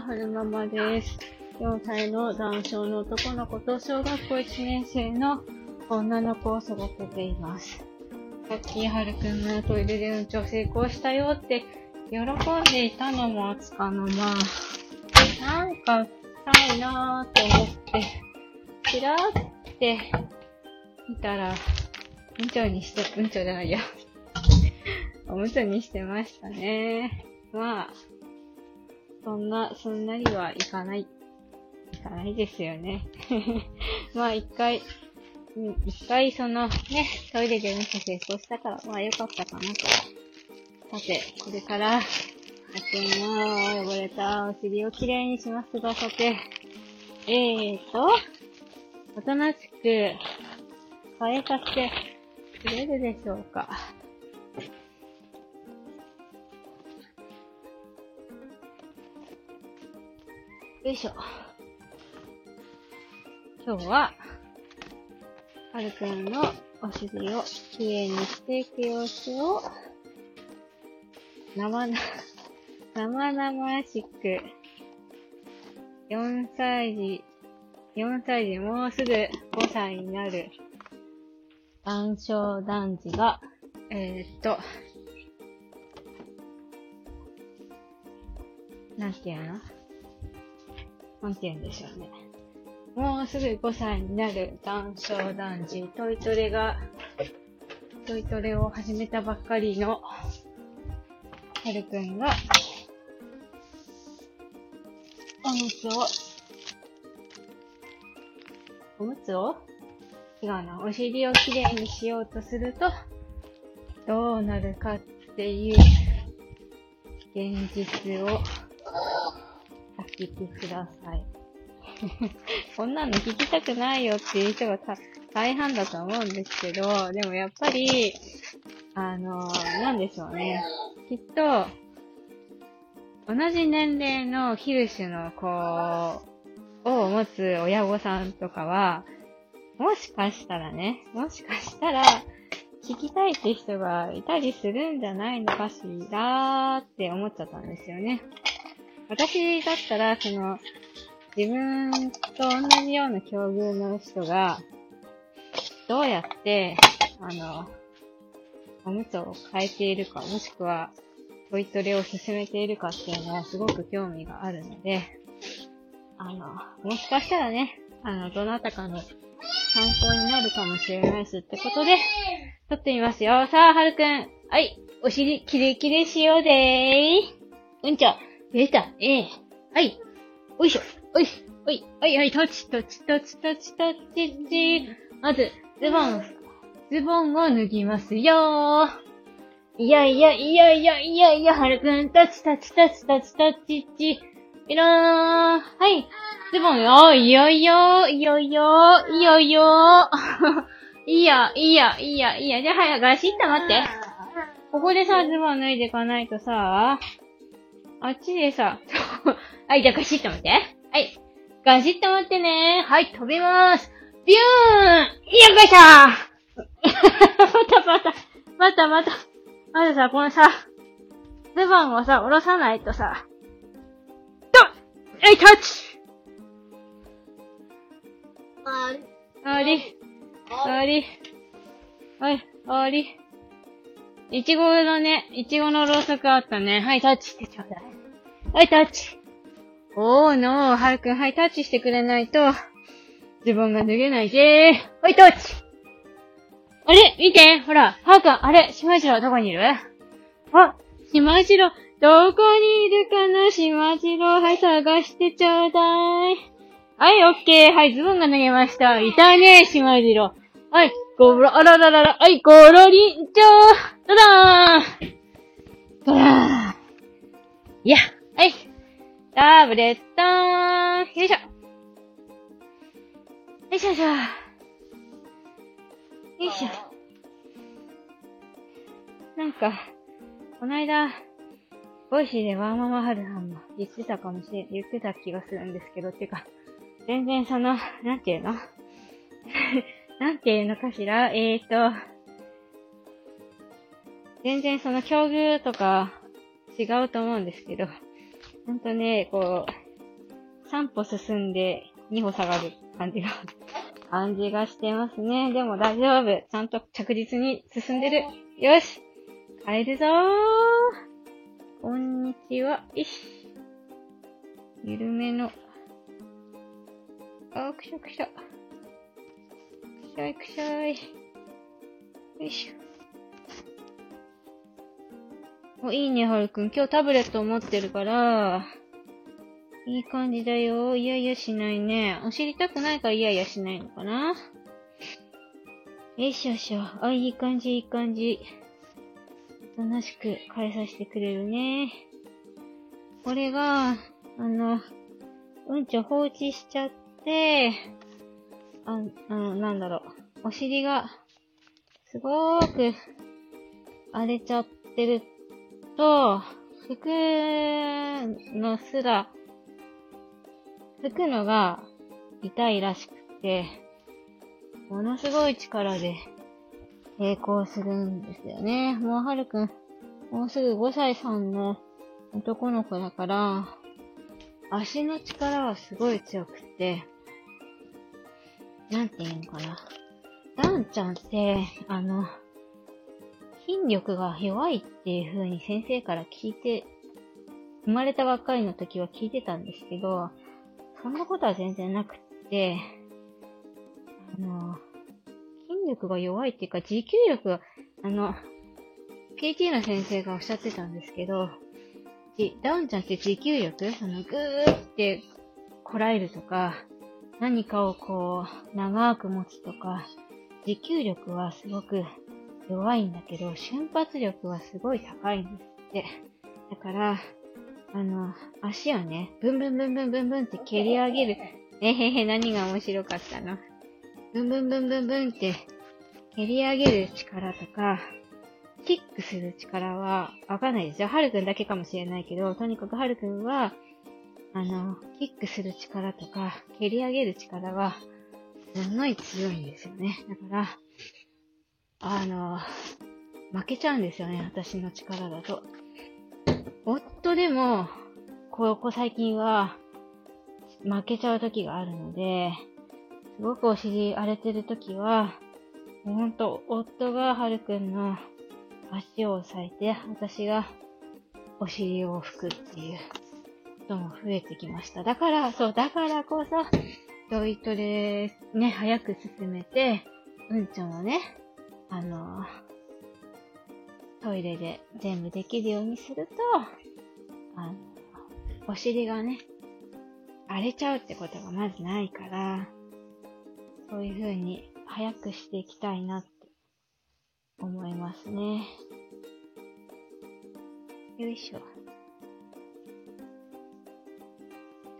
は、るままです。4歳の男性の男の子と小学校1年生の女の子を育てています。さっき、はるくんがトイレでうんちを成功したよって喜んでいたのもつかの間、なんか臭いなーと思って、ちらって見たら、うんちょにして、うんちょじゃないや。おむつにしてましたね。まあ、そんな、すんなりはいかない。いかないですよね。まあ一回、一回そのね、トイレでうんち成功したから、まあ良かったかなと。さて、これから、あくんの汚れたお尻をきれいにしますが、さて、えーと、おとなしく、変えさせてくれるでしょうか。よいしょ。今日は、はるくんのお尻をきれいにしていく様子を、生な、生々しく、4歳児、4歳児もうすぐ5歳になる、男性男児が、えー、っと、なんていうの？なんて言うんでしょうね。もうすぐ5歳になる男性男児、トイトレが、トイトレを始めたばっかりの、はるくんが、おむつを、おむつを？違うな、お尻をきれいにしようとすると、どうなるかっていう、現実を、聞きください。こんなの聞きたくないよっていう人が大半だと思うんですけど、でもやっぱり、あの、なんでしょうね。きっと、同じ年齢のヒルシュの子を持つ親御さんとかは、もしかしたらね、もしかしたら、聞きたいって人がいたりするんじゃないのかしらーって思っちゃったんですよね。私だったら、その、自分と同じような境遇の人が、どうやって、あの、おむつを変えているか、もしくは、トイトレを進めているかっていうのはすごく興味があるので、あの、もしかしたらね、あの、どなたかの参考になるかもしれないしってことで、撮ってみますよ。さあ、はるくん。はい。お尻、キレキレしようでー。うんちょ。出た。ええはい。おいしょ。おいし。おい。はいはい。タチタチタチタチタチチ。まず、ズボン。ズボンを脱ぎますよいやいやいやいやいやいや、はるくん。タチタチタチタチタチチ。いらー。はい。ズボンよ。いよいよ。いよいよ。いよいよ。いいや、いいや、いいや、いいや。じゃあ、早くガシッと待って。ここでさ、ズボン脱いでいかないとさ、あっちでさ、はい、じゃあガシッと待って。はい。ガシッと待ってね。はい、飛びまーす。ビューンよっこいしょー またまた、またまた。まずさ、このさ、ズボンをさ、下ろさないとさ、とはい、タッチあり。終わり。はい、終わり。いちごのね、いちごのろうそくあったね。はい、タッチしてちょうだい。はい、タッチ。おーのー、はるくん、はい、タッチしてくれないと、ズボンが脱げないぜー。はい、タッチあれ？見てほら、はるくん、あれ？しまじろ、どこにいる？あ、しまじろ、どこにいるかな？しまじろ、はい、探してちょうだい。はい、オッケー。はい、ズボンが脱げました。いたね、しまじろ。はい、ごろ、あらららら、はい、ごろりんちょー。どだーん。どだーん。いや、はい。タブレットーン。よいしょ。よいしょよいしょ。よいしょ。なんか、こないだ、 Voicy でワーママハルさんも言ってたかもしれん、言ってた気がするんですけど、てか、全然その、なんていうの？なんていうのかしら？えーと、全然その境遇とか違うと思うんですけど、ほんとね、こう、3歩進んで2歩下がる感じが、感じがしてますね。でも大丈夫。ちゃんと着実に進んでる。よし帰るぞーこんにちは。いし。緩めの。あ、くしゃくしゃ。くしゃいくしゃい。よいしょ。お、いいね、はるくん。今日タブレットを持ってるから、いい感じだよ。いやいやしないね。お尻痛くないからいやいやしないのかなよいしょよいしょ。あ、いい感じ、いい感じ。おとなしく変えさせてくれるね。これが、あの、うんちを放置しちゃって、あ、あの、なんだろう。お尻が、すごーく、荒れちゃってると、服のすら拭くのが痛いらしくて、ものすごい力で抵抗するんですよね。もうはるくん、もうすぐ5歳さんの男の子だから、足の力はすごい強くて、なんていうのかな。ダンちゃんって、あの、筋力が弱いっていう風に先生から聞いて、生まれたばっかりの時は聞いてたんですけど、そんなことは全然なくって、あの、筋力が弱いっていうか、持久力が、あの、PT の先生がおっしゃってたんですけど、ダウンちゃんって持久力？あの、ぐーってこらえるとか、何かをこう、長く持つとか、持久力はすごく弱いんだけど、瞬発力はすごい高いんですって。だから、あの、足をね、ブンブンブンブンブンブンって蹴り上げる。えへへ、何が面白かったの？ブンブンブンブンブンって蹴り上げる力とか、キックする力はわかんないですよ。はるくんだけかもしれないけど、とにかくはるくんは、あの、キックする力とか、蹴り上げる力は、すごい強いんですよね。だから、あの、負けちゃうんですよね、私の力だと。夫でも、ここ最近は、負けちゃう時があるので、すごくお尻荒れてる時は、ほんと、夫がはるくんの足を押さえて、私がお尻を拭くっていうことも増えてきました。だから、そう、だからこそ、トイトレね、早く進めて、うんちゃんはね、あのトイレで全部できるようにすると、あの、お尻がね、荒れちゃうってことがまずないから、そういう風に早くしていきたいなって思いますね。よいしょ。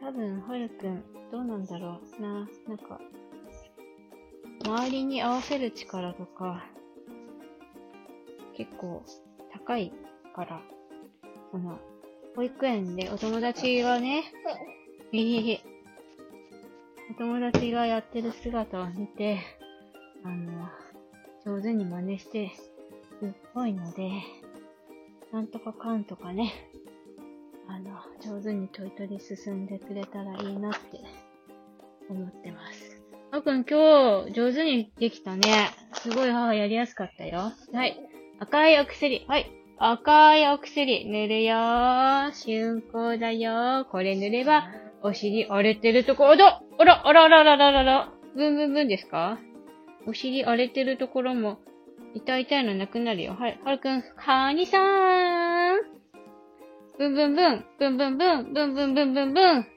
多分、はるくん、どうなんだろうな。なんか、周りに合わせる力とか、結構高いから、その、保育園でお友達がね、えへへ、お友達がやってる姿を見て、あの、上手に真似してるっぽいので、なんとかかんとかね、あの、上手にトイトレ進んでくれたらいいなって思ってます。あくん今日上手にできたね。すごい母やりやすかったよ。はい。赤いお薬。はい。赤いお薬塗るよー。春光だよー。これ塗れば、お尻荒れてるところ、だあら、あらあらおらおららら。ブンブンブンですかお尻荒れてるところも、痛い痛いのなくなるよ。はい。はるくん、カーニさーん。ブンブンブン、ブンブンブン、ブンブンブンブンブン。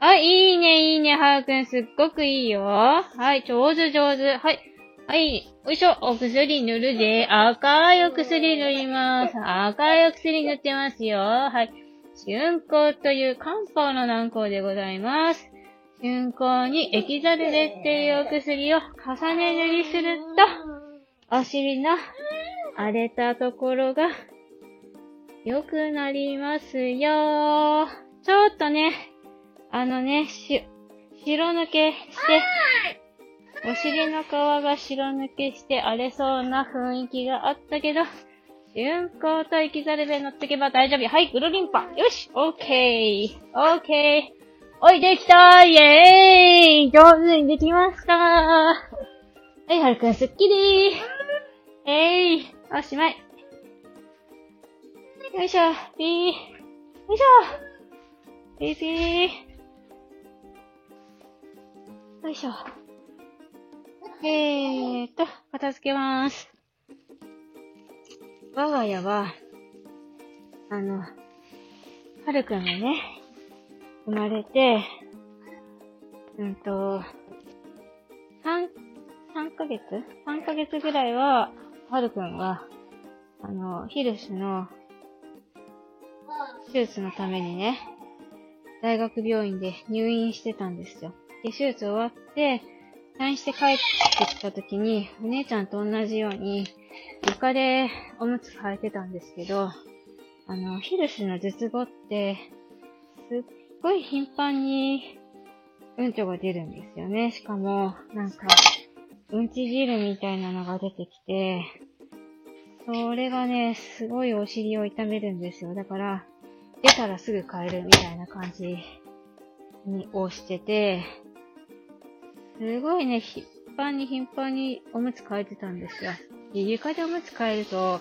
あ、いいね、いいね、はるくん、すっごくいいよ。はい、上手上手。はい。はい、よいしょ、お薬塗るで。赤いお薬塗ります。赤いお薬塗ってますよ。はい。春光という漢方の軟膏でございます。春光にエキザルレっていうお薬を重ね塗りすると、お尻の荒れたところが良くなりますよ。ちょっとね、あのね、し、白抜けして、お尻の皮が白抜けして荒れそうな雰囲気があったけど、春光と生きざるで乗ってけば大丈夫。はい、ぐるりんぱ。よし、オッケー。オッケー。おい、できたイェーイ上手にできましたはい、はるくん、すっきりーえいおしまい。よいしょ、ピー。よいしょ。ピーピー。よいしょ。えーっと、片付けまーす。我が家は、あの、はるくんがね、生まれて、うんと、三、三ヶ月？三ヶ月ぐらいは、はるくんが、あの、ヒルスの手術のためにね、大学病院で入院してたんですよ。で、手術終わって、退院して帰ってきた時に、お姉ちゃんと同じように、床でおむつ履いてたんですけど、あの、ヒルスの術後って、すっごい頻繁にうんちょが出るんですよね。しかも、なんか、うんち汁みたいなのが出てきて、それがね、すごいお尻を痛めるんですよ。だから、出たらすぐ帰るみたいな感じに、をしてて、すごいね、頻繁に頻繁におむつ替えてたんですよ。で床でおむつ替えると、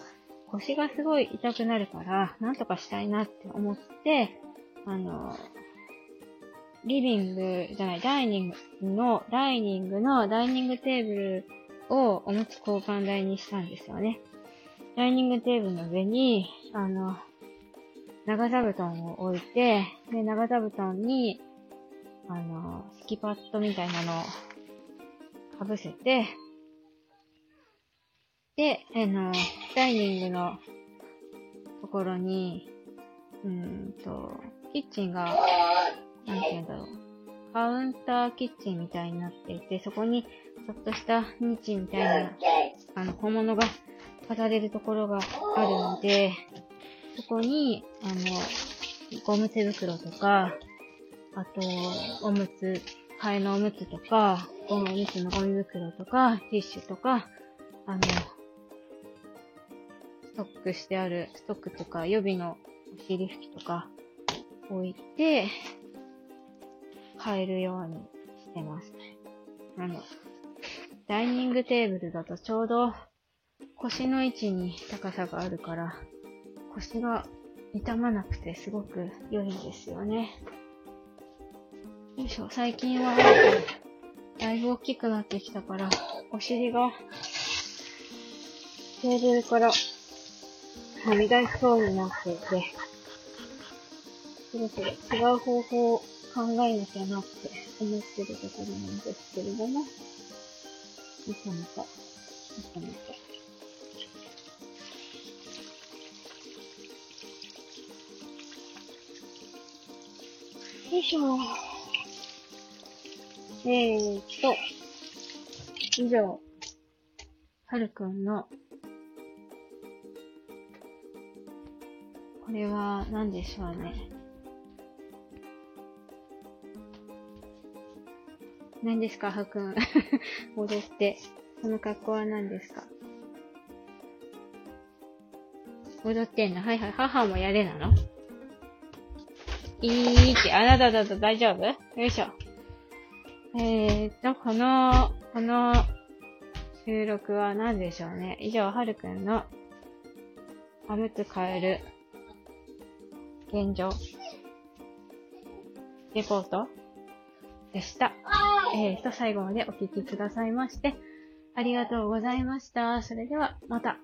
腰がすごい痛くなるから、なんとかしたいなって思って、あの、リビングじゃない、ダイニングの、ダイニングのダイニングテーブルをおむつ交換台にしたんですよね。ダイニングテーブルの上に、あの、長座布団を置いて、で、長座布団に、あの、スキパッドみたいなのをかぶせて、で、あの、ダイニングのところに、うんと、キッチンが、なんて言うんだろう。カウンターキッチンみたいになっていて、そこにちょっとしたニッチみたいな、あの、小物が飾れるところがあるので、そこに、あの、ゴム手袋とか、あと、おむつ、替えのおむつとか、おむつのゴミ袋とか、ティッシュとか、あの、ストックしてある、ストックとか、予備のお尻拭きとか置いて、買えるようにしてます。あの、ダイニングテーブルだとちょうど腰の位置に高さがあるから、腰が痛まなくてすごく良いんですよね。よいしょ、最近はだいぶ大きくなってきたから、お尻がテーブルからはみ出しそうになっていて、そろそろ違う方法を考えなきゃなって思ってるところなんですけれども、なかなか、なかなか。よいしょ。えーっと、以上、はるくんの、これは何でしょうね。何ですか、はるくん。戻って。この格好は何ですか？踊ってんの？はいはい。母もやれなの？いいって、あなただと大丈夫？よいしょ。えーと、この、この収録は何でしょうね。以上、はるくんのおむつ変える現状レポートでした。えーと、最後までお聞きくださいまして、ありがとうございました。それでは、また。